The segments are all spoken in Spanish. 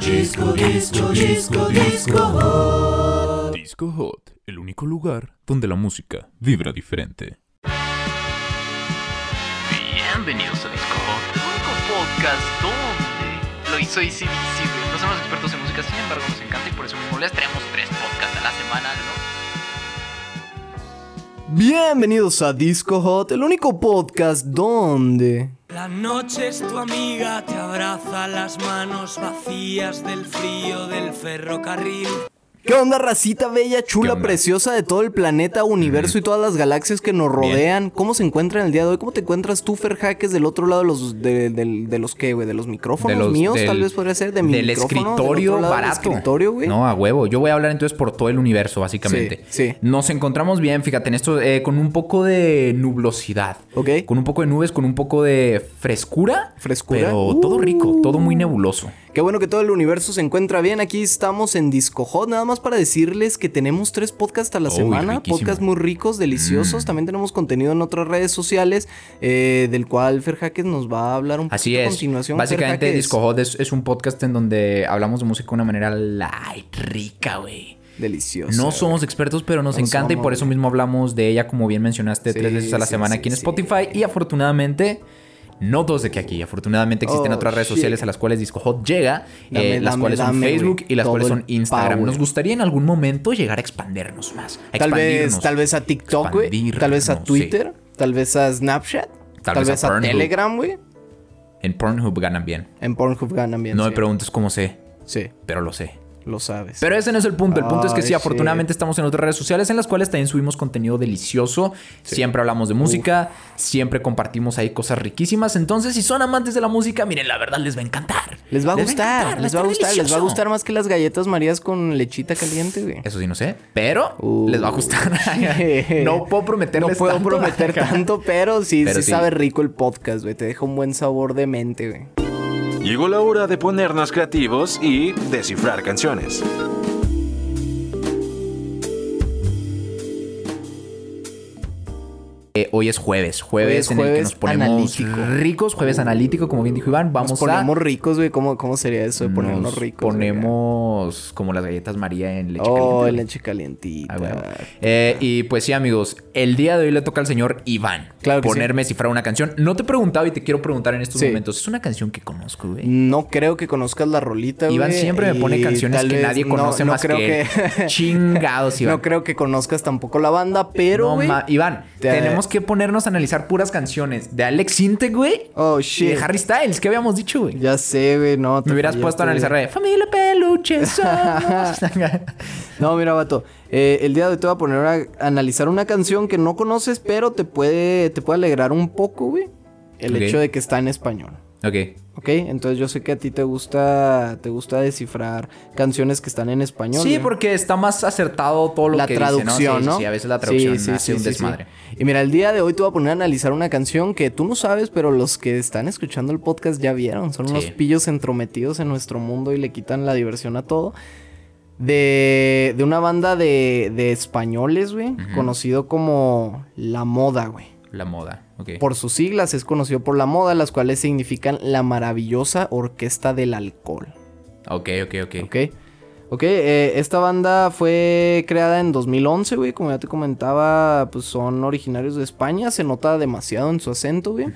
Disco, disco, disco, disco hot. Disco Hot, el único lugar donde la música vibra diferente. Bienvenidos a Disco Hot, el único podcast donde lo hizo Easy No somos expertos en música, sin embargo nos encanta y por eso mismo les traemos tres podcasts a la semana, ¿no? Bienvenidos a Disco Hot, el único podcast donde... La noche es tu amiga, te abraza las manos vacías del frío del ferrocarril. ¿Qué onda, racita bella, chula, preciosa de todo el planeta, universo y todas las galaxias que nos rodean? ¿Cómo se encuentran el día de hoy? ¿Cómo te encuentras tú, Fer Jaques, del otro lado de los, de, de los qué, güey? ¿De los micrófonos De los- míos? del- Tal vez podría ser, de mi del micrófono, escritorio del barato. escritorio, güey. No, a huevo. Yo voy a hablar entonces por todo el universo, básicamente. Sí, sí. Nos encontramos bien, fíjate, en esto, eh, con un poco de nublosidad. Ok. Con un poco de nubes, con un poco de frescura. Frescura. Pero todo rico, todo muy nebuloso. Qué bueno que todo el universo se encuentra bien. Aquí estamos en Disco Hot. Nada más para decirles que tenemos tres podcasts a la semana. Podcasts muy ricos, deliciosos. También tenemos contenido en otras redes sociales. eh, del cual Fer Jaques nos va a hablar un Así poquito a es. continuación. Fer Básicamente. Disco Hot es, es un podcast en donde hablamos de música de una manera light, rica, güey. Delicioso. No somos expertos, pero nos No encanta y por eso mismo hablamos de ella, como bien mencionaste, Sí, tres veces a la sí, semana sí, aquí en. Spotify. Y afortunadamente, no dos de que aquí. Afortunadamente existen Oh, otras redes shit. sociales a las cuales Disco Hot llega, Dame, eh, las dame, cuales son Facebook y las Todo cuales son Instagram. power. Nos gustaría en algún momento llegar a expandernos más. a Tal vez, tal vez a TikTok, güey. Tal vez a Twitter. Tal vez a Snapchat. Tal, vez a. Telegram, güey. En Pornhub ganan bien. En Pornhub ganan bien. no sí. me preguntes cómo sé, Sí, pero lo sé. Lo sabes. Pero ese no es el punto. El punto es que sí, afortunadamente estamos en otras redes sociales en las cuales también subimos contenido delicioso. Siempre hablamos de música, siempre compartimos ahí cosas riquísimas. Entonces, si son amantes de la música, miren, la verdad les va a encantar. les va a gustar, les va a gustar, les va a gustar más que las galletas marías con lechita caliente, güey. Eso sí, no sé, pero Uh. les va a gustar. no puedo prometerles No puedo tanto. prometer tanto, pero sí, Pero sí, sí. sabe rico el podcast, güey. Te deja un buen sabor de mente, güey. Llegó la hora de ponernos creativos y descifrar canciones. Eh, hoy es jueves, jueves Hoy es en el que nos ponemos analítico. ricos, jueves analítico, como bien dijo Iván. Vamos Nos a ponemos ricos, güey. ¿Cómo, ¿Cómo sería eso de ponernos nos ricos? güey? ponemos como las galletas María en leche Oh, caliente. en güey. leche calientita. Ah, bueno. Eh, y pues sí, amigos, el día de hoy le toca al señor Iván Claro que ponerme cifrar una canción. No te he preguntado y te quiero preguntar en estos Sí. momentos. Es una canción que conozco, güey. No creo que conozcas la rolita, güey. Iván siempre me pone canciones que nadie no- conoce no más creo que, él. Chingados, Iván. No creo que conozcas tampoco la banda, pero, No güey. Iván, te- tenemos que ponernos a analizar puras canciones de Alex Sintek, güey. Oh, Y shit. de Harry Styles, ¿qué habíamos dicho, güey? Ya sé, güey, no. te Me hubieras puesto a analizar de Familia Peluche somos". No, mira, vato. Eh, el día de hoy te voy a poner a analizar una canción que no conoces, pero te puede, te puede alegrar un poco, güey. El hecho de que está en español. ok. ¿Ok? Entonces yo sé que a ti te gusta, te gusta descifrar canciones que están en español. Sí, porque está más acertado todo lo la que traducción, dice, ¿no? ¿no? Sí, sí, sí, a veces la traducción Sí, sí, hace un desmadre. Y mira, el día de hoy te voy a poner a analizar una canción que tú no sabes, pero los que están escuchando el podcast ya vieron. Son unos pillos entrometidos en nuestro mundo y le quitan la diversión a todo. De, de una banda de, de españoles, güey, conocido como La Moda, güey. La moda, ok. Por sus siglas es conocido por La Moda, las cuales significan la maravillosa orquesta del alcohol. Ok, ok, ok. Ok. Ok, eh, esta banda fue creada en 2011, güey. Como ya te comentaba, pues son originarios de España. Se nota demasiado en su acento, güey.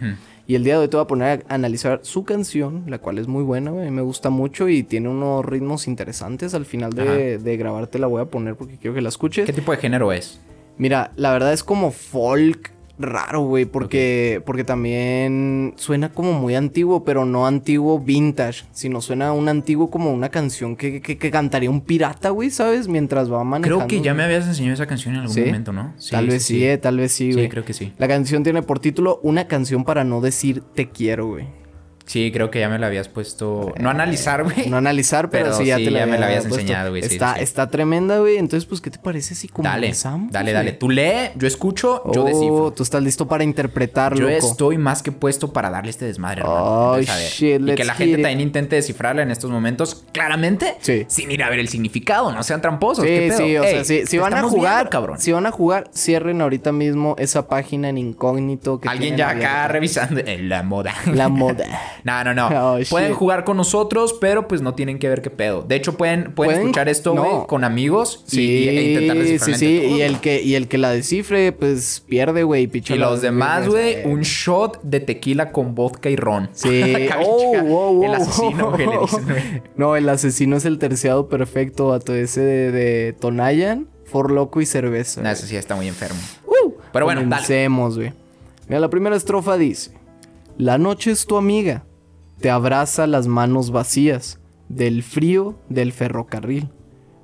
Y el día de hoy te voy a poner a analizar su canción, la cual es muy buena, güey. Me gusta mucho y tiene unos ritmos interesantes. Al final de, de grabarte la voy a poner porque quiero que la escuches. ¿Qué tipo de género es? Mira, la verdad es como folk raro, güey, porque, porque también suena como muy antiguo, pero no antiguo vintage, sino suena un antiguo como una canción que, que, que cantaría un pirata, güey, ¿sabes? Mientras va manejando. Creo que ya me habías enseñado esa canción en algún ¿Sí? momento, ¿no? tal vez sí, eh, tal vez sí, güey. Sí, creo que sí. La canción tiene por título Una canción para no decir te quiero, güey. Sí, creo que ya me la habías puesto. No analizar, güey. No analizar, pero, Pero sí, ya sí, te la ya me había habías puesto. enseñado, güey, sí, Está, sí, está tremenda, güey. Entonces, pues, ¿qué te parece si Dale, comenzamos? dale, güey? dale. Tú lee, yo escucho, yo Oh, descifro. Tú estás listo para interpretar, Yo loco. estoy más que puesto para darle este desmadre, hermano. Oh, shit, y que la gente it. también intente descifrarla en estos momentos, claramente, Sí. sin ir a ver el significado. No sean tramposos. Sí, ¿qué pedo? sí, o Ey, sea, si, si van a jugar, viendo, cabrón. si van a jugar, cierren ahorita mismo esa página en incógnito que Alguien ya acá abierta. revisando en la moda. La moda. No, no, no. Oh, pueden jugar con nosotros, pero pues no tienen que ver qué pedo. De hecho, pueden, pueden, ¿Pueden? escuchar esto, güey, No. con amigos y- Sí, e intentar sí, sí. entre Y el, que, y el que la descifre, pues pierde, güey. Y los demás, güey, un shot de tequila con vodka y ron. Sí. Oh, wow, wow. El asesino, güey, le dicen, güey. No, el asesino es el terciado perfecto, a todo ese de, de Tonayan, For Loco y cerveza. No, eso sí está muy enfermo. Uh, Pero bueno, dale. comencemos, güey. Mira, la primera estrofa dice: La noche es tu amiga, te abraza las manos vacías del frío del ferrocarril.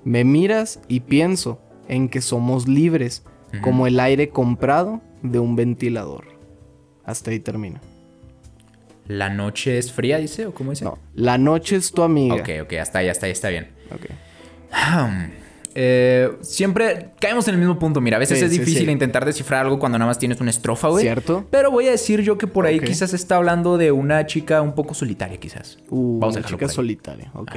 Me miras y pienso en que somos libres, como el aire comprado de un ventilador. Hasta ahí termina. ¿La noche es fría, dice? ¿O cómo dice? No, la noche es tu amiga. Ok, ok, hasta ahí, hasta ahí está bien. Ok. Eh, siempre caemos en el mismo punto. Mira, a veces Sí, es difícil sí. intentar descifrar algo cuando nada más tienes una estrofa, güey. ¿Cierto? Pero voy a decir yo que por ahí quizás está hablando de una chica un poco solitaria, quizás. Uh, Vamos a una chica solitaria. Ok.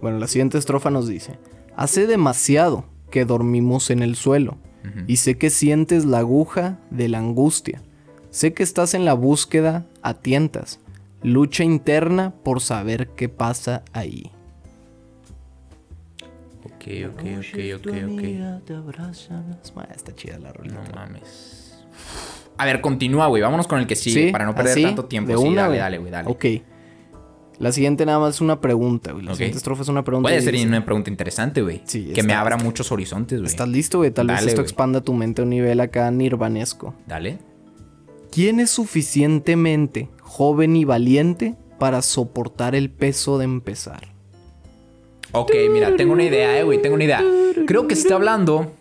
Bueno, la siguiente estrofa nos dice: Hace demasiado que dormimos en el suelo. Y sé que sientes la aguja de la angustia. Sé que estás en la búsqueda a tientas. Lucha interna por saber qué pasa ahí. Ok, ok, ok, ok, ok. Te abrazan Está chida la rolita. No mames. A ver, continúa, güey. Vámonos con el que sigue para no perder ¿Así? tanto tiempo. De sí, una, dale, güey. dale, güey, dale. Ok. La siguiente nada más es una pregunta, güey. La siguiente estrofa es una pregunta. Puede ser dice, una pregunta interesante, güey. Sí, que me abra muchos horizontes, güey. ¿Estás listo, güey? Tal vez esto güey. expanda tu mente a un nivel acá nirvanesco. Dale. ¿Quién es suficientemente joven y valiente para soportar el peso de empezar? Ok, mira, tengo una idea, eh, güey. Tengo una idea. Creo que está hablando.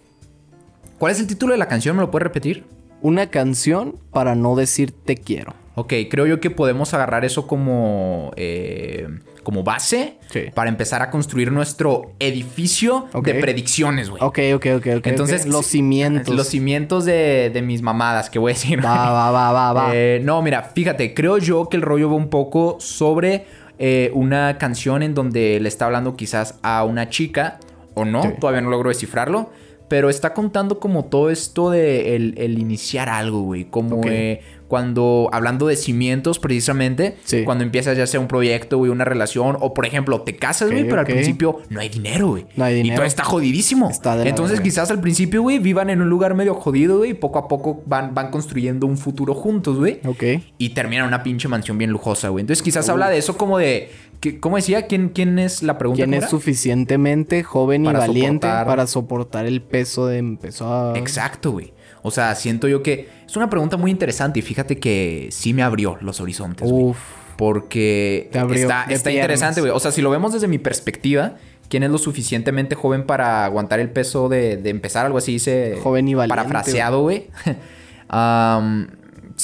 ¿Cuál es el título de la canción? ¿Me lo puedes repetir? Una canción para no decir te quiero. Ok, creo yo que podemos agarrar eso como, eh, como base Sí. para empezar a construir nuestro edificio de predicciones, güey. Ok, ok, ok, ok. Entonces, los cimientos. Los cimientos de, de mis mamadas que voy a decir. Va, va, va, va, va. Eh, no, mira, fíjate, creo yo que el rollo va un poco sobre eh, una canción en donde le está hablando quizás a una chica, o no, Sí. todavía no logro descifrarlo, pero está contando como todo esto de el, el iniciar algo, güey, como eh, cuando, hablando de cimientos precisamente, Sí. cuando empiezas ya sea un proyecto, güey, una relación, o por ejemplo, te casas, güey, pero al principio no hay dinero, güey. No hay Y dinero. todo está jodidísimo. Está de Entonces quizás al principio, güey, vivan en un lugar medio jodido, güey, y poco a poco van, van construyendo un futuro juntos, güey. Ok. Y terminan una pinche mansión bien lujosa, güey. Entonces quizás habla de eso como de... ¿Cómo decía? ¿Quién, quién es la pregunta? ¿Quién ¿Cómo es suficientemente joven y Para valiente soportar- para soportar el peso de empezar? Exacto, güey. O sea, siento yo que es una pregunta muy interesante y fíjate que sí me abrió los horizontes, güey. Uf. Porque Te abrió está, está interesante, güey. O sea, si lo vemos desde mi perspectiva, ¿quién es lo suficientemente joven para aguantar el peso de, de empezar algo así? Dice, Joven y valiente, Parafraseado, güey. Am,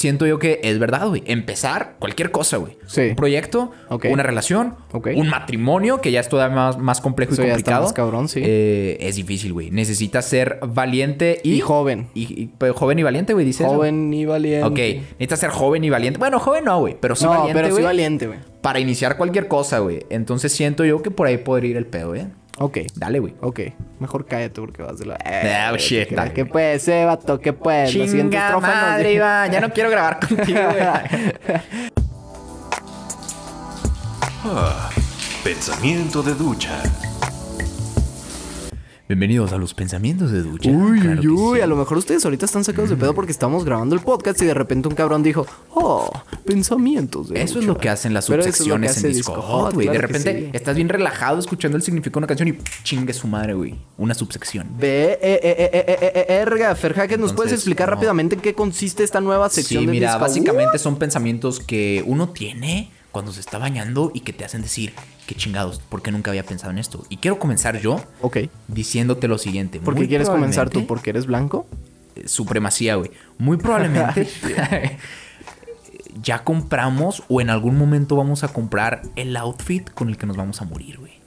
siento yo que es verdad, güey. Empezar cualquier cosa, güey. Sí. Un proyecto, Ok. una relación, Ok. un matrimonio, que ya es todavía más, más complejo Eso y ya está complicado. más cabrón, sí. Eh, es difícil, güey. Necesitas ser valiente y... Y joven. Y, joven y valiente, güey, dice eso? Joven y valiente. Ok, necesitas ser joven y valiente. Bueno, joven no, güey, pero sí no, valiente, pero sí güey, valiente, güey. Para iniciar cualquier cosa, güey. Entonces siento yo que por ahí podría ir el pedo, ¿eh? Ok. Dale, güey. Ok, mejor cállate porque vas de la. Ah, shit, ¿Qué, dale, ¿Qué güey. puede ser, vato? ¿Qué puede? La siguiente Chinga nos madre, Iván. Ya no quiero grabar contigo, güey. Ah, pensamiento de ducha. Bienvenidos a los pensamientos de ducha. Uy, Claro uy, uy, sí. a lo mejor ustedes ahorita están sacados de pedo porque estamos grabando el podcast y de repente un cabrón dijo, oh, pensamientos de Eso es ducha". lo que hacen las Pero es subsecciones en Disco Hot, Hot, güey. de claro repente sí. estás bien relajado escuchando el significado de una canción y chingue su madre, güey. Una subsección. Ve, eh, eh, eh, eh, eh, eh, erga, Ferjaque, ¿nos puedes explicar no. rápidamente en qué consiste esta nueva sección Sí, de mira, Disco? básicamente son pensamientos que uno tiene cuando se está bañando y que te hacen decir, qué chingados, ¿por qué nunca había pensado en esto? Y quiero comenzar yo Ok. diciéndote lo siguiente. ¿Por qué quieres comenzar tú? ¿Porque eres blanco? eh, Supremacía, güey. Muy probablemente ya compramos o en algún momento vamos a comprar el outfit con el que nos vamos a morir, güey.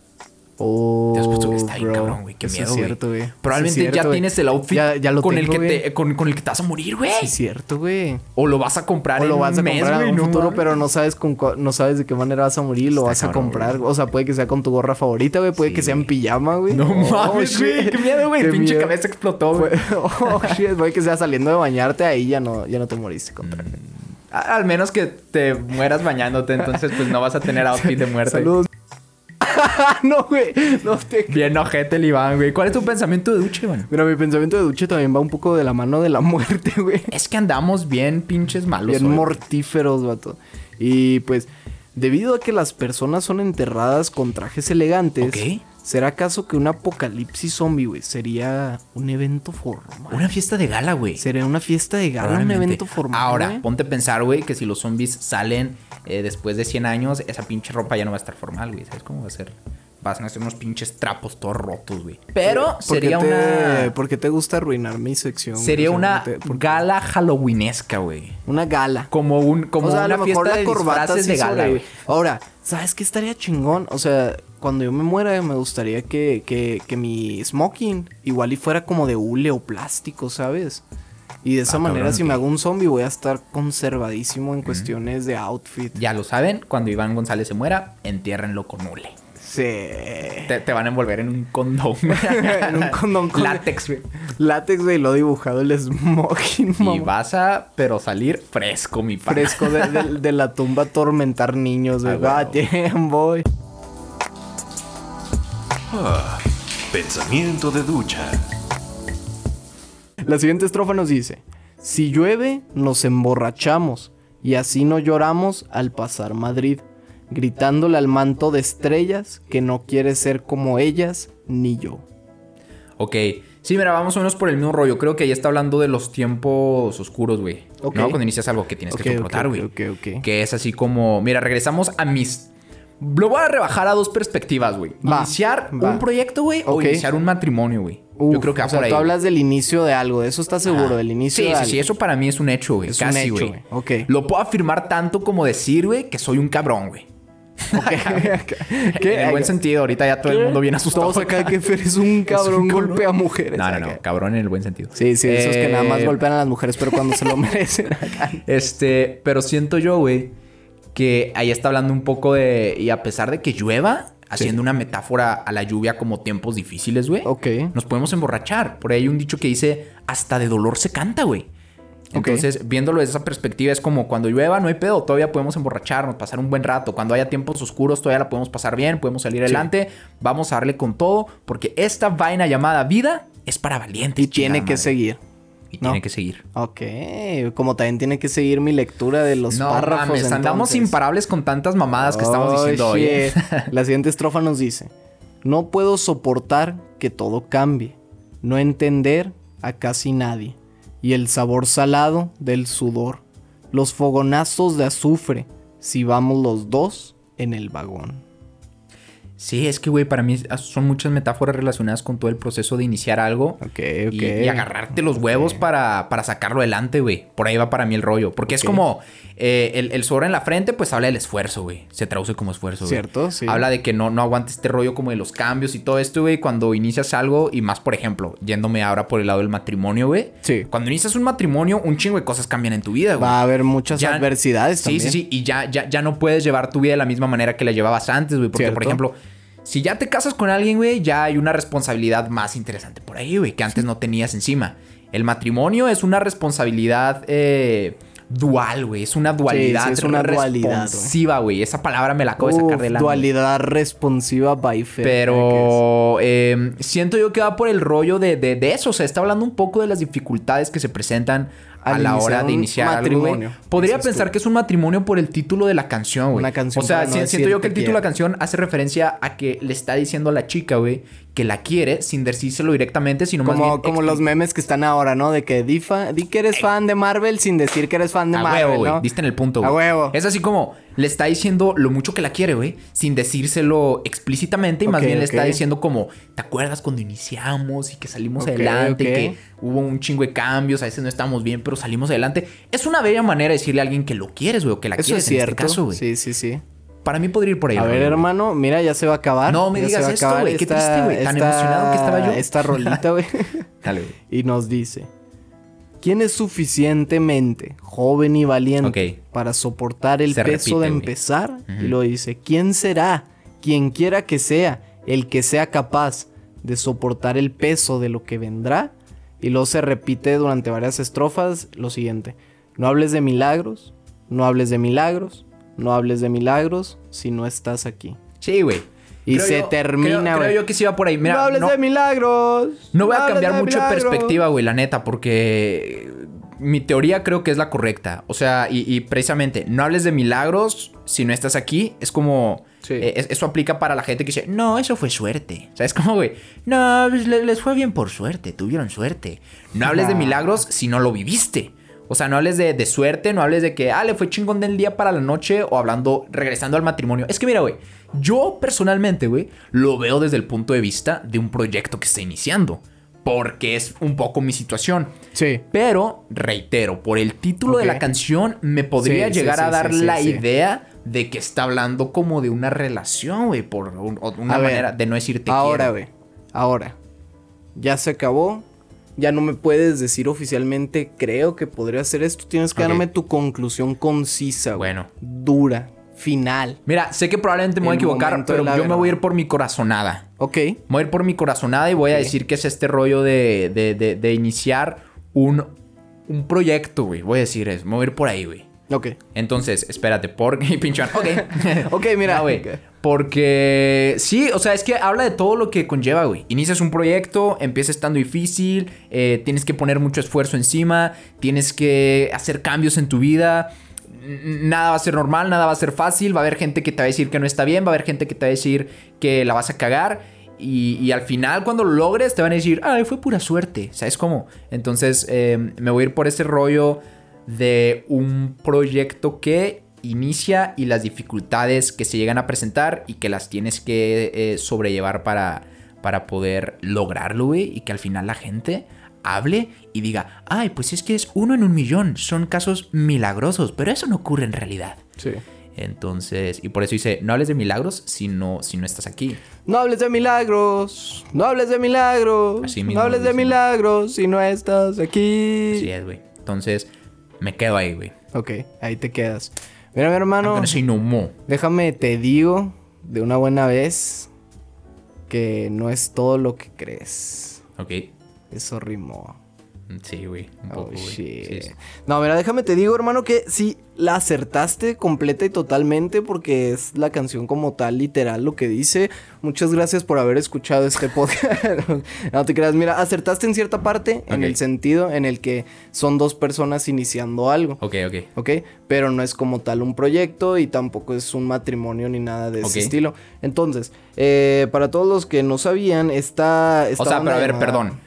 Oh, Te has puesto- está bien bro. cabrón, güey. Qué Eso miedo, es cierto, güey. Es Probablemente cierto, ya güey. tienes el outfit Ya- ya lo con, tengo, el que te, con, con el que te vas a morir, güey. Sí, es cierto, güey. O lo vas a comprar O lo en vas a un mes, comprar güey, en un futuro, pero no sabes con no sabes de qué manera vas a morir, lo vas a comprar. O sea, puede que sea con tu gorra favorita, güey. Puede Sí, que sea en pijama, güey. No Oh, mames, güey. Qué miedo, güey. Qué Pinche miedo. cabeza explotó, güey. Oh, shit. Puede que sea saliendo de bañarte, ahí ya no, ya no te moriste traje. A- Al menos que te mueras bañándote, entonces pues no vas a tener outfit de muerte. Saludos. no, güey. No te... Bien ojete el Iván, güey. ¿Cuál es tu pensamiento de ducha, Iván? Mira, mi pensamiento de duche también va un poco de la mano de la muerte, güey. Es que andamos bien pinches malos. Bien hoy. mortíferos, vato. Y pues, debido a que las personas son enterradas con trajes elegantes, Ok. ¿Será acaso que un apocalipsis zombie, güey, sería un evento formal? Una fiesta de gala, güey. Sería una fiesta de gala, un evento formal. Ahora, ponte a pensar, güey, que si los zombies salen eh, después de 100 años, esa pinche ropa ya no va a estar formal, güey. ¿Sabes cómo va a ser? Van a ser unos pinches trapos todos rotos, güey. Pero ¿Por qué sería te- una. ¿Por qué te gusta arruinar mi sección? Sería güey? O sea, una gala halloweenesca, güey. Una gala. Como un como o sea, a una lo mejor fiesta la de corbata sí de gala, güey. Ahora, ¿sabes qué estaría chingón? O sea, cuando yo me muera, me gustaría que, que, que mi smoking igual y fuera como de hule o plástico, ¿sabes? Y de esa Ah, manera, cabrón, si me hago un zombie, voy a estar conservadísimo en cuestiones de outfit. Ya lo saben, cuando Iván González se muera, entiérrenlo con hule. Sí. Te, te van a envolver en un condón. en un condón con Látex, güey. látex, güey, lo dibujado el smoking, Y mamá. vas a, pero salir fresco, mi pana. Fresco de, de- de la tumba atormentar niños, güey. Ah, God huevo. Ah, pensamiento de ducha. La siguiente estrofa nos dice: Si llueve, nos emborrachamos y así no lloramos al pasar Madrid, gritándole al manto de estrellas que no quiere ser como ellas ni yo. Ok. Sí, mira, vamos o menos por el mismo rollo. Creo que ahí está hablando de los tiempos oscuros, güey. Ok. ¿No? Cuando inicias algo que tienes Ok, que soportar, ok, güey. ok, ok. Que es así como... Mira, regresamos a mis... Lo voy a rebajar a dos perspectivas, güey. Va, Iniciar va. un proyecto, güey, o iniciar un matrimonio, güey. Yo creo que va o sea, por ahí. tú hablas del inicio de algo, de eso estás seguro, Ajá. del inicio Sí, de sí, algo. sí, eso para mí es un hecho, güey. Es un Casi, hecho, güey. Ok. Lo puedo afirmar tanto como decir, güey, que soy un cabrón, güey. ¿Qué? En el buen sentido, ahorita ya todo el mundo viene asustado. Todos acá que Fer es un cabrón, cabrón. golpea a mujeres. No, no, no, cabrón en el buen sentido. Sí, sí, esos que nada más Eh, golpean a las mujeres, pero cuando se lo merecen acá. Este, pero siento yo, güey, que ahí está hablando un poco de. Y a pesar de que llueva, haciendo una metáfora a la lluvia como tiempos difíciles, güey. Ok. Nos podemos emborrachar. Por ahí hay un dicho que dice: hasta de dolor se canta, güey. Entonces, viéndolo desde esa perspectiva, es como cuando llueva, no hay pedo, todavía podemos emborracharnos, pasar un buen rato. Cuando haya tiempos oscuros, todavía la podemos pasar bien, podemos salir adelante. Vamos a darle con todo, porque esta vaina llamada vida es para valientes. Y tiene que madre. seguir. Y ¿no? tiene que seguir. Ok, como también tiene que seguir mi lectura de los no párrafos. mames, andamos imparables con tantas mamadas que estamos Oh, diciendo hoy. ¿eh? shit. La siguiente estrofa nos dice: No puedo soportar que todo cambie, no entender a casi nadie, y el sabor salado del sudor, los fogonazos de azufre, si vamos los dos en el vagón. Sí, es que, güey, para mí son muchas metáforas relacionadas con todo el proceso de iniciar algo. Ok, Y, ok. y agarrarte los huevos para, para sacarlo adelante, güey. Por ahí va para mí el rollo. Porque es como eh, el, el sudor en la frente, pues habla del esfuerzo, güey. Se traduce como esfuerzo, güey. Cierto, sí. Habla de que no, no aguantes este rollo como de los cambios y todo esto, güey. Cuando inicias algo, y más, por ejemplo, yéndome ahora por el lado del matrimonio, güey. Sí. Cuando inicias un matrimonio, un chingo de cosas cambian en tu vida, güey. Va a haber muchas Ya- adversidades Sí, también. sí, sí. Y ya, ya, ya no puedes llevar tu vida de la misma manera que la llevabas antes, güey. Porque, por ejemplo, si ya te casas con alguien, güey, ya hay una responsabilidad más interesante por ahí, güey, que antes no tenías encima. El matrimonio es una responsabilidad eh, dual, güey. Es una dualidad. sí, es una dualidad. Responsiva, güey. Esa palabra me la acabo de sacar Uf, de la. dualidad responsiva by Fer, Pero eh, siento yo que va por el rollo de, de, de eso. O sea, está hablando un poco de las dificultades que se presentan a la hora de iniciar algo, matrimonio, Podría tú. pensar que es un matrimonio por el título de la canción, güey. Una canción O sea, no siento yo que el título de la canción hace referencia a que le está diciendo a la chica, güey, que la quiere sin decírselo directamente, sino más Como, bien como los memes que están ahora, ¿no? De que di, fa- di que eres fan de Marvel sin decir que eres fan de A Marvel, huevo, güey. ¿no? Diste en el punto, A güey. huevo. Es así como le está diciendo lo mucho que la quiere, güey, sin decírselo explícitamente y más bien le está diciendo como, ¿te acuerdas cuando iniciamos y que salimos adelante y que hubo un chingo de cambios, a veces no estábamos bien, pero salimos adelante? Es una bella manera de decirle a alguien que lo quieres, güey, o que la Eso quieres es cierto. en este caso, güey. sí, sí, sí. Para mí podría ir por ahí. A ver, rollo, güey. hermano, mira, ya se va a acabar. No me Ya digas esto, acabar güey. Qué esta- triste, güey. Tan esta- emocionado que estaba yo. Esta rolita, güey. Dale, güey. y nos dice: ¿Quién es suficientemente joven y valiente para soportar el Se peso de empezar? Y lo dice: ¿Quién será? Quien quiera que sea, el que sea capaz de soportar el peso de lo que vendrá. Y luego se repite durante varias estrofas lo siguiente: No hables de milagros, No hables de milagros, no hables de milagros si no estás aquí. Sí, güey. Y Creo se yo- termina, güey. Creo yo que sí va por ahí. Mira, no hables no- de milagros. No voy a cambiar de mucho de perspectiva, güey, la neta, porque mi teoría creo que es la correcta. O sea, y, y precisamente, no hables de milagros si no estás aquí. Es como... Sí. eh, es- eso aplica para la gente que dice, no, eso fue suerte. O sea, es como, güey, no, pues, le- les fue bien por suerte, tuvieron suerte. No hables de milagros si no lo viviste. O sea, no hables de, de suerte, no hables de que, ah, le fue chingón del día para la noche o hablando, regresando al matrimonio. Es que mira, güey, yo personalmente, güey, lo veo desde el punto de vista de un proyecto que está iniciando. Porque es un poco mi situación. Sí. Pero, reitero, por el título de la canción me podría Sí, llegar sí, a dar la idea de que está hablando como de una relación, güey, por un- una A ver, manera de no decirte Ahora, güey. Ahora. Ya se acabó. Ya no me puedes decir oficialmente, creo que podría hacer esto. Tienes que darme tu conclusión concisa, güey. Bueno. Dura. Final. Mira, sé que probablemente me voy a equivocar, pero yo me voy a ir por mi corazonada. Ok. Me voy a ir por mi corazonada y voy a decir que es este rollo de, de, de- de iniciar un, un proyecto, güey. Voy a decir eso. Me voy a ir por ahí, güey. Ok. Entonces, espérate, porque pinchón. Ok. Ok, mira. No, güey. Porque sí, o sea, es que habla de todo lo que conlleva, güey. Inicias un proyecto, empieza estando difícil, eh, tienes que poner mucho esfuerzo encima, tienes que hacer cambios en tu vida. Nada va a ser normal, nada va a ser fácil. Va a haber gente que te va a decir que no está bien, va a haber gente que te va a decir que la vas a cagar. Y, y al final, cuando lo logres, te van a decir, ay, fue pura suerte. ¿Sabes cómo? Entonces, eh, me voy a ir por ese rollo de un proyecto que inicia y las dificultades que se llegan a presentar y que las tienes que eh, sobrellevar para, para poder lograrlo, güey. Y que al final la gente hable y diga, ay, pues es que es uno en un millón. Son casos milagrosos, pero eso no ocurre en realidad. Sí. Entonces, y por eso dice, no hables de milagros si no, si no estás aquí. No hables de milagros. No hables de milagros. Así mismo no hables de milagros si no estás aquí. Así es, güey. Entonces, me quedo ahí, güey. Ok, ahí te quedas. Mira, mi hermano. Déjame te digo de una buena vez que no es todo lo que crees. Ok. Eso rimó. Sí, güey. Un Oh, poco, güey. shit. Sí, sí. No, mira, déjame te digo, hermano, que sí la acertaste completa y totalmente porque es la canción como tal, literal, lo que dice. Muchas gracias por haber escuchado este podcast. no te creas, mira, acertaste en cierta parte, en el sentido en el que son dos personas iniciando algo. Ok, ok. ¿ok? Pero no es como tal un proyecto y tampoco es un matrimonio ni nada de ese estilo. Entonces, eh, para todos los que no sabían, esta O sea, pero a ver, llamada- perdón.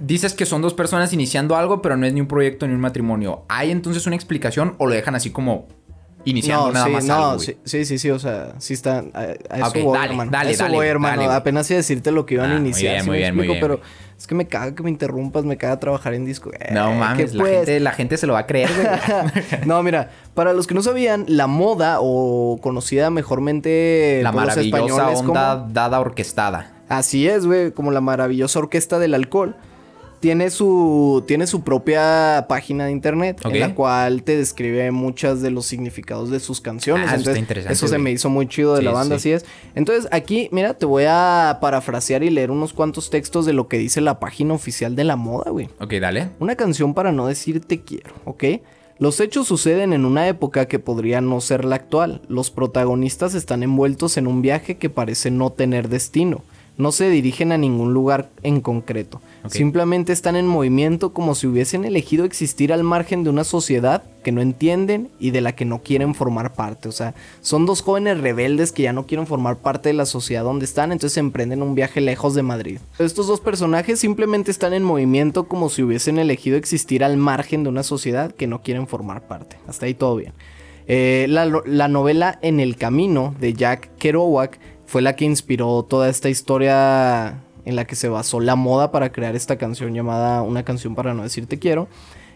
Dices que son dos personas iniciando algo, pero no es ni un proyecto ni un matrimonio. ¿Hay entonces una explicación o lo dejan así como iniciando no, nada sí, más no, algo, sí, sí, sí, sí, o sea, sí está... A, a eso Ok, voy, dale, hermano. dale, a eso dale, voy, hermano. dale. Apenas iba a decirte lo que iban Ah, a muy iniciar, bien, ¿sí muy me bien, muy bien, Pero es que me caga que me interrumpas, me caga trabajar en disco. No Eh, mames, ¿qué la, pues? gente, la gente se lo va a creer, no, mira, para los que no sabían, la moda o conocida mejormente la por los maravillosa españoles onda como- dada orquestada. Así es, güey, como la maravillosa orquesta del alcohol. Tiene su, tiene su propia página de internet en la cual te describe muchos de los significados de sus canciones. Ah, Entonces, interesante, Eso se me hizo muy chido de Sí, la banda, sí. así es. Entonces, aquí, mira, te voy a parafrasear y leer unos cuantos textos de lo que dice la página oficial de la moda, güey. Ok, dale. Una canción para no decir te quiero, ¿ok? Los hechos suceden en una época que podría no ser la actual. Los protagonistas están envueltos en un viaje que parece no tener destino. No se dirigen a ningún lugar en concreto. Simplemente están en movimiento como si hubiesen elegido existir al margen de una sociedad que no entienden y de la que no quieren formar parte. O sea, son dos jóvenes rebeldes que ya no quieren formar parte de la sociedad donde están, entonces emprenden un viaje lejos de Madrid. Estos dos personajes simplemente están en movimiento como si hubiesen elegido existir al margen de una sociedad que no quieren formar parte. Hasta ahí todo bien. Eh, la, la novela En el Camino de Jack Kerouac fue la que inspiró toda esta historia en la que se basó la moda para crear esta canción llamada Una canción para no decir te quiero.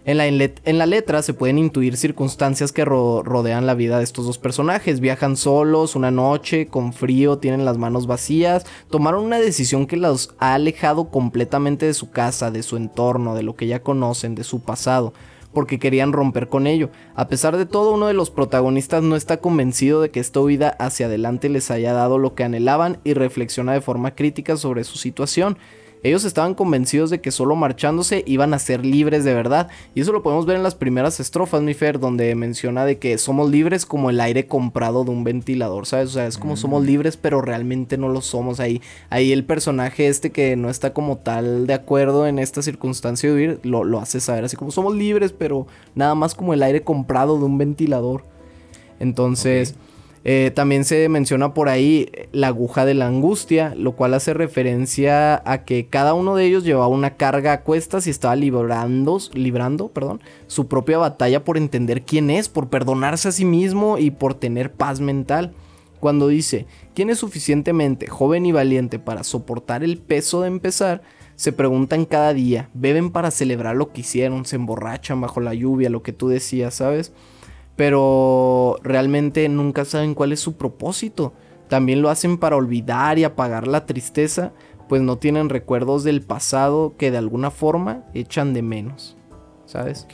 En la, en la letra se pueden intuir circunstancias que ro- rodean la vida de estos dos personajes. Viajan solos una noche, con frío, tienen las manos vacías, tomaron una decisión que los ha alejado completamente de su casa, de su entorno, de lo que ya conocen, de su pasado porque querían romper con ello. A pesar de todo, uno de los protagonistas no está convencido de que esta huida hacia adelante les haya dado lo que anhelaban y reflexiona de forma crítica sobre su situación. Ellos estaban convencidos de que solo marchándose iban a ser libres de verdad. Y eso lo podemos ver en las primeras estrofas, mi Fer, donde menciona de que somos libres como el aire comprado de un ventilador, ¿sabes? O sea, es como somos libres, pero realmente no lo somos. Ahí, ahí el personaje este que no está como tal de acuerdo en esta circunstancia de vivir, lo, lo hace saber así como somos libres, pero nada más como el aire comprado de un ventilador. Entonces... Eh, también se menciona por ahí la aguja de la angustia, lo cual hace referencia a que cada uno de ellos llevaba una carga a cuestas y estaba librando, librando perdón, su propia batalla por entender quién es, por perdonarse a sí mismo y por tener paz mental. Cuando dice, ¿quién es suficientemente joven y valiente para soportar el peso de empezar? Se preguntan cada día, beben para celebrar lo que hicieron, se emborrachan bajo la lluvia, lo que tú decías, ¿sabes? Pero realmente nunca saben cuál es su propósito. También lo hacen para olvidar y apagar la tristeza, pues no tienen recuerdos del pasado que de alguna forma echan de menos, ¿sabes?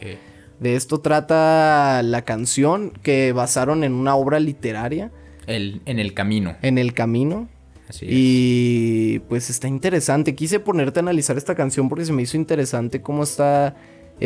De esto trata la canción que basaron en una obra literaria. El, en el camino. En el camino. Así y pues está interesante. Quise ponerte a analizar esta canción porque se me hizo interesante cómo está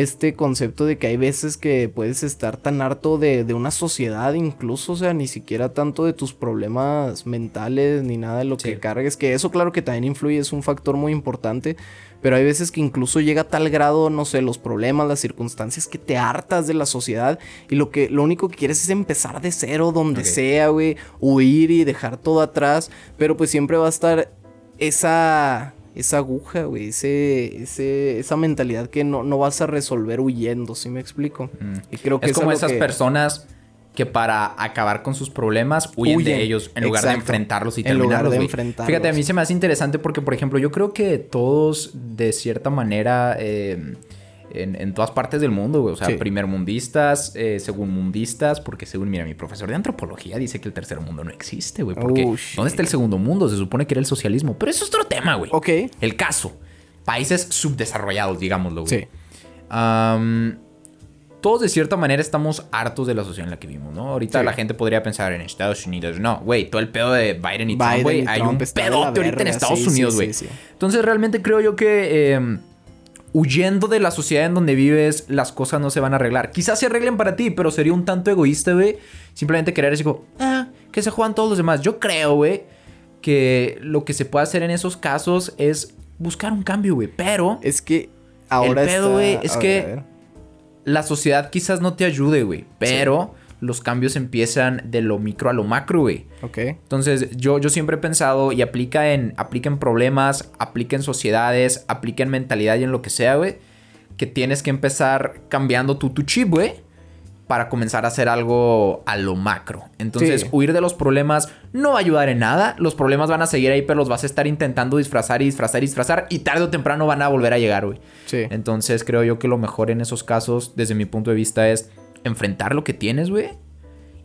este concepto de que hay veces que puedes estar tan harto de, una sociedad incluso, o sea, ni siquiera tanto de tus problemas mentales ni nada de lo que cargues, que eso claro que también influye, es un factor muy importante, pero hay veces que incluso llega a tal grado, no sé, los problemas, las circunstancias que te hartas de la sociedad y lo que lo único que quieres es empezar de cero donde sea, güey, huir y dejar todo atrás, pero pues siempre va a estar esa esa aguja, güey, ese, ese, esa mentalidad que no, no vas a resolver huyendo, ¿sí me explico? Mm. Y creo que es, como esas personas que para acabar con sus problemas huyen, de ellos en lugar de enfrentarlos y terminarlos. En lugar de Fíjate, a mí se me hace interesante porque, por ejemplo, yo creo que todos de cierta manera eh, en, todas partes del mundo, güey. O sea, primermundistas, eh, segundmundistas, porque según, mira, mi profesor de antropología dice que el tercer mundo no existe, güey. Porque oh, ¿dónde está el segundo mundo? Se supone que era el socialismo. Pero eso es otro tema, güey. Ok. El caso. Países subdesarrollados, digámoslo, güey. Sí. todos de cierta manera estamos hartos de la sociedad en la que vivimos, ¿no? Ahorita la gente podría pensar en Estados Unidos. No, güey, todo el pedo de Biden y Trump, güey. Hay un pedote ahorita en Estados Unidos, güey. Entonces realmente creo yo que... Em, huyendo de la sociedad en donde vives, las cosas no se van a arreglar. Quizás se arreglen para ti, pero sería un tanto egoísta, güey. Simplemente querer decir, ah, que se juegan todos los demás. Yo creo, güey, que lo que se puede hacer en esos casos es buscar un cambio, güey. Pero. Es que ahora. El pedo, güey, es que la sociedad quizás no te ayude, güey. Pero los cambios empiezan de lo micro a lo macro, güey. Ok. Entonces, yo, yo siempre he pensado, y aplica en, aplica en problemas, aplica en sociedades, aplica en mentalidad y en lo que sea, güey, que tienes que empezar cambiando tu, tu chip, güey, para comenzar a hacer algo a lo macro. Entonces, huir de los problemas no va a ayudar en nada. Los problemas van a seguir ahí, pero los vas a estar intentando disfrazar y disfrazar y disfrazar. Y tarde o temprano van a volver a llegar, güey. Sí. Entonces, creo yo que lo mejor en esos casos, desde mi punto de vista, es enfrentar lo que tienes, güey.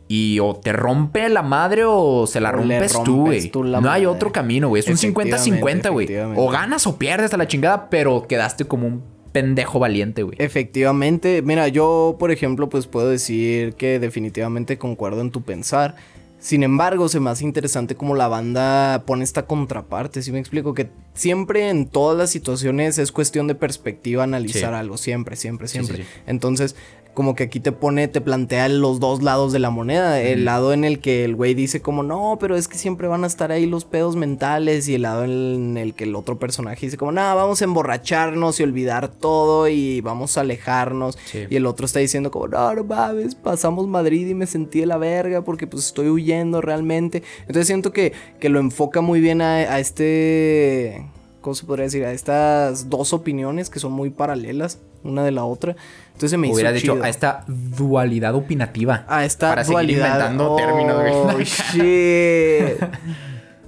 Y o te rompe la madre o se la rompes, tú, güey. No hay otro camino, güey. Es un 50-50, güey. O ganas o pierdes a la chingada, pero quedaste como un pendejo valiente, güey. Efectivamente. Mira, yo, por ejemplo, pues puedo decir que definitivamente concuerdo en tu pensar. Sin embargo, se me hace interesante como la banda pone esta contraparte. Si me explico que siempre en todas las situaciones es cuestión de perspectiva analizar algo. Siempre, siempre, siempre. Entonces, como que aquí te pone, te plantea los dos lados de la moneda. El lado en el que el güey dice como, no, pero es que siempre van a estar ahí los pedos mentales. Y el lado en el que el otro personaje dice como, no, vamos a emborracharnos y olvidar todo y vamos a alejarnos. Y el otro está diciendo como, no, no mames, pasamos Madrid y me sentí de la verga porque pues estoy huyendo realmente. Entonces siento que, que lo enfoca muy bien a, a este... ¿Cómo se podría decir? A estas dos opiniones que son muy paralelas una de la otra. Entonces me Hubiera dicho a esta dualidad opinativa. A esta para dualidad. Seguir inventando términos. Oh, shit.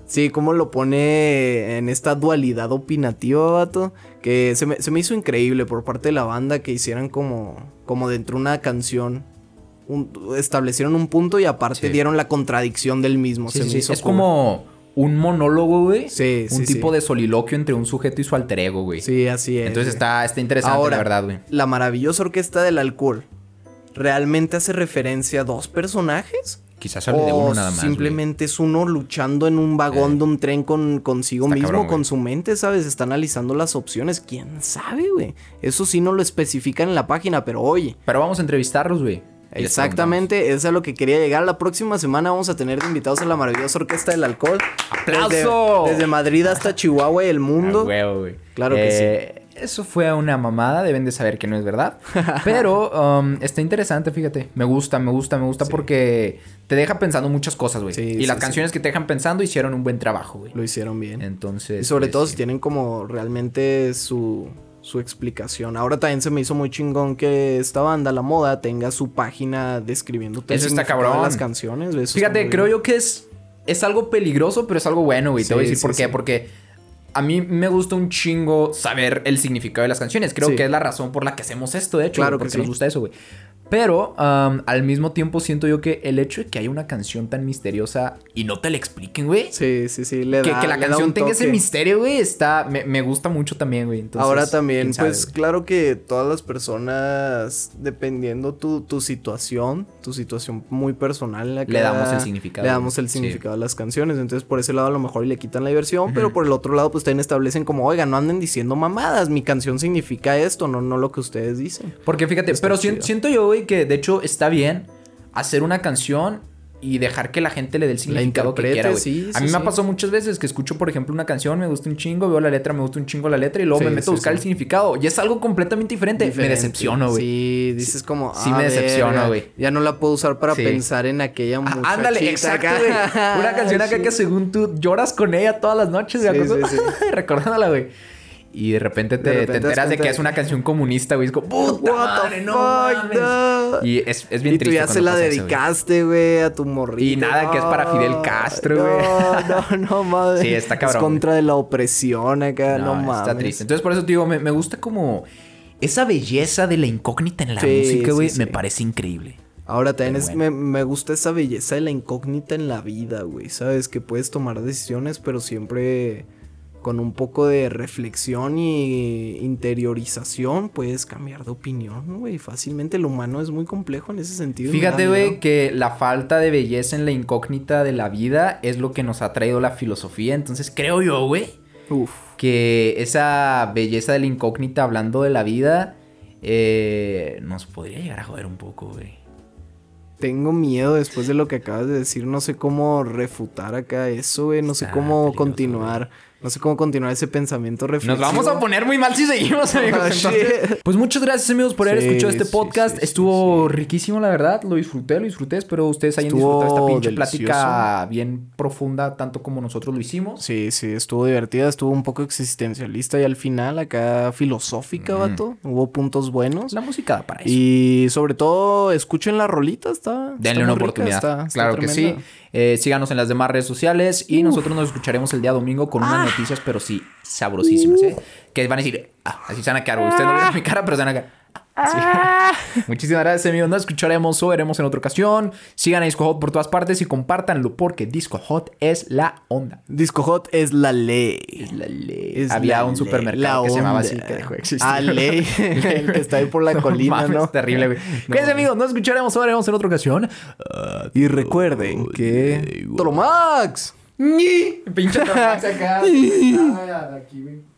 Sí, cómo lo pone en esta dualidad opinativa, vato. Que se me, hizo increíble por parte de la banda que hicieran como, como dentro de una canción. establecieron un punto y aparte dieron la contradicción del mismo. se me hizo es como un monólogo, güey. Sí, sí. Un tipo de soliloquio entre un sujeto y su alter ego, güey. Sí, así es. Entonces está, está interesante, la verdad, güey. La maravillosa orquesta del alcohol. ¿Realmente hace referencia a dos personajes? Quizás hable de uno nada más. güey. simplemente es uno luchando en un vagón de un tren con consigo Está mismo, cabrón, con su mente, ¿sabes? Está analizando las opciones. ¿Quién sabe, güey? Eso sí no lo especifican en la página, pero oye. Pero vamos a entrevistarlos, güey. Exactamente, eso es a lo que quería llegar. La próxima semana vamos a tener de invitados a la maravillosa Orquesta del Alcohol. ¡Aplauso! Desde, desde Madrid hasta Chihuahua y el mundo. Ah, huevo, güey. Claro que sí. Eso fue una mamada, deben de saber que no es verdad. Pero um, está interesante, fíjate. Me gusta, me gusta, me gusta porque te deja pensando muchas cosas, güey. Sí, y sí, las canciones que te dejan pensando hicieron un buen trabajo, güey. Lo hicieron bien. Entonces. Y sobre pues, todo si tienen como realmente su, su explicación. Ahora también se me hizo muy chingón que esta banda, La Moda, tenga su página describiendo todo Eso está cabrón. de las canciones. Eso Fíjate, creo bien. yo que es, es algo peligroso, pero es algo bueno, güey. Sí, Te voy a decir sí, por qué. sí. Porque a mí me gusta un chingo saber el significado de las canciones. Creo Sí. que es la razón por la que hacemos esto, de hecho. Claro que porque sí. nos gusta eso, güey. Pero um, al mismo tiempo siento yo que el hecho de que haya una canción tan misteriosa y no te la expliquen, güey. Sí, sí, sí. Le Que, da- que la le canción tenga ese misterio, güey, está... Me, me gusta mucho también, güey. Entonces, Ahora también, sabe, pues claro que todas las personas, dependiendo tu, tu situación, tu situación muy personal, en la que Le damos el significado, Le damos el sí. significado a las canciones. Entonces, por ese lado, a lo mejor le quitan la diversión, pero por el otro lado, pues también establecen como, oiga, no anden diciendo mamadas. Mi canción significa esto, no, no lo que ustedes dicen. Porque fíjate, Está pero chido. siento yo, güey, que de hecho está bien hacer una canción y dejar que la gente le dé el significado que quiera, güey. sí, a sí, mí me ha pasado muchas veces que escucho, por ejemplo, una canción, me gusta un chingo, veo la letra, me gusta un chingo la letra y luego me meto a buscar el significado. Y es algo completamente diferente. Diferente. Me decepciono, güey. Sí, dices como. sí "Ah, me decepciona, verga, güey". Ya no la puedo usar para pensar en aquella Ah, muchachita. ándale, exacto, güey. Una canción acá que según tú lloras con ella todas las noches, güey. Recordándola, güey. Y de repente te, De repente te enteras de que es una canción comunista, güey. Es como, puta madre, no fuck, mames". no. Y es, es bien y tú triste ya se la dedicaste, güey, a tu morrito. Y nada, que es para Fidel Castro, güey. No, no, no, madre. Sí, está cabrón, Es contra de la opresión acá, no, No, mames. está triste. Entonces, por eso te digo, me, me gusta como esa belleza de la incógnita en la Sí, música, güey. sí, Me parece increíble. Ahora también es, bueno. me, me gusta esa belleza de la incógnita en la vida, güey. Sabes que puedes tomar decisiones, pero siempre con un poco de reflexión y interiorización puedes cambiar de opinión, güey. Fácilmente el humano es muy complejo en ese sentido. Fíjate, güey, que la falta de belleza en la incógnita de la vida es lo que nos ha traído la filosofía. Entonces, creo yo, güey, que esa belleza de la incógnita hablando de la vida eh, nos podría llegar a joder un poco, güey. Tengo miedo después de lo que acabas de decir. No sé cómo refutar acá eso, güey. No sé cómo continuar. No sé cómo continuar ese pensamiento reflexivo. Nos vamos a poner muy mal si seguimos, amigos. Ah, Entonces, shit. pues muchas gracias, amigos, por haber Sí, escuchado este podcast. sí, sí, Estuvo riquísimo, la verdad. Lo disfruté, lo disfruté. Espero ustedes hayan Estuvo disfrutado esta pinche delicioso. plática bien profunda, tanto como nosotros lo hicimos. Sí, sí, estuvo divertida, estuvo un poco existencialista y al final acá filosófica, vato. Hubo puntos buenos. La música da para eso. Y sobre todo, escuchen la rolita, está. está Denle una oportunidad. está- está claro que sí. Eh, síganos en las demás redes sociales y nosotros nos escucharemos el día domingo con Ah. Noticias, pero sí, sabrosísimas, ¿eh? Que van a decir, ah, así se van a quedar. güey. Ustedes no vieron mi cara, pero se van a quedar. Ah, sí. Muchísimas gracias, amigos. Nos escucharemos o veremos en otra ocasión. Sigan a Disco Hot por todas partes y compártanlo porque Disco Hot es la onda. Disco Hot es la ley. Es la ley. Es Había la un supermercado que se llamaba onda. así que dejó de existir. Ah, ley. El que está ahí por la No colina, mames, ¿no? terrible, güey. Cuídense, amigos. Nos escucharemos o veremos en otra ocasión. Y recuerden que. ¡Toromax! Pinche Tramax acá. Ay, aquí, güey.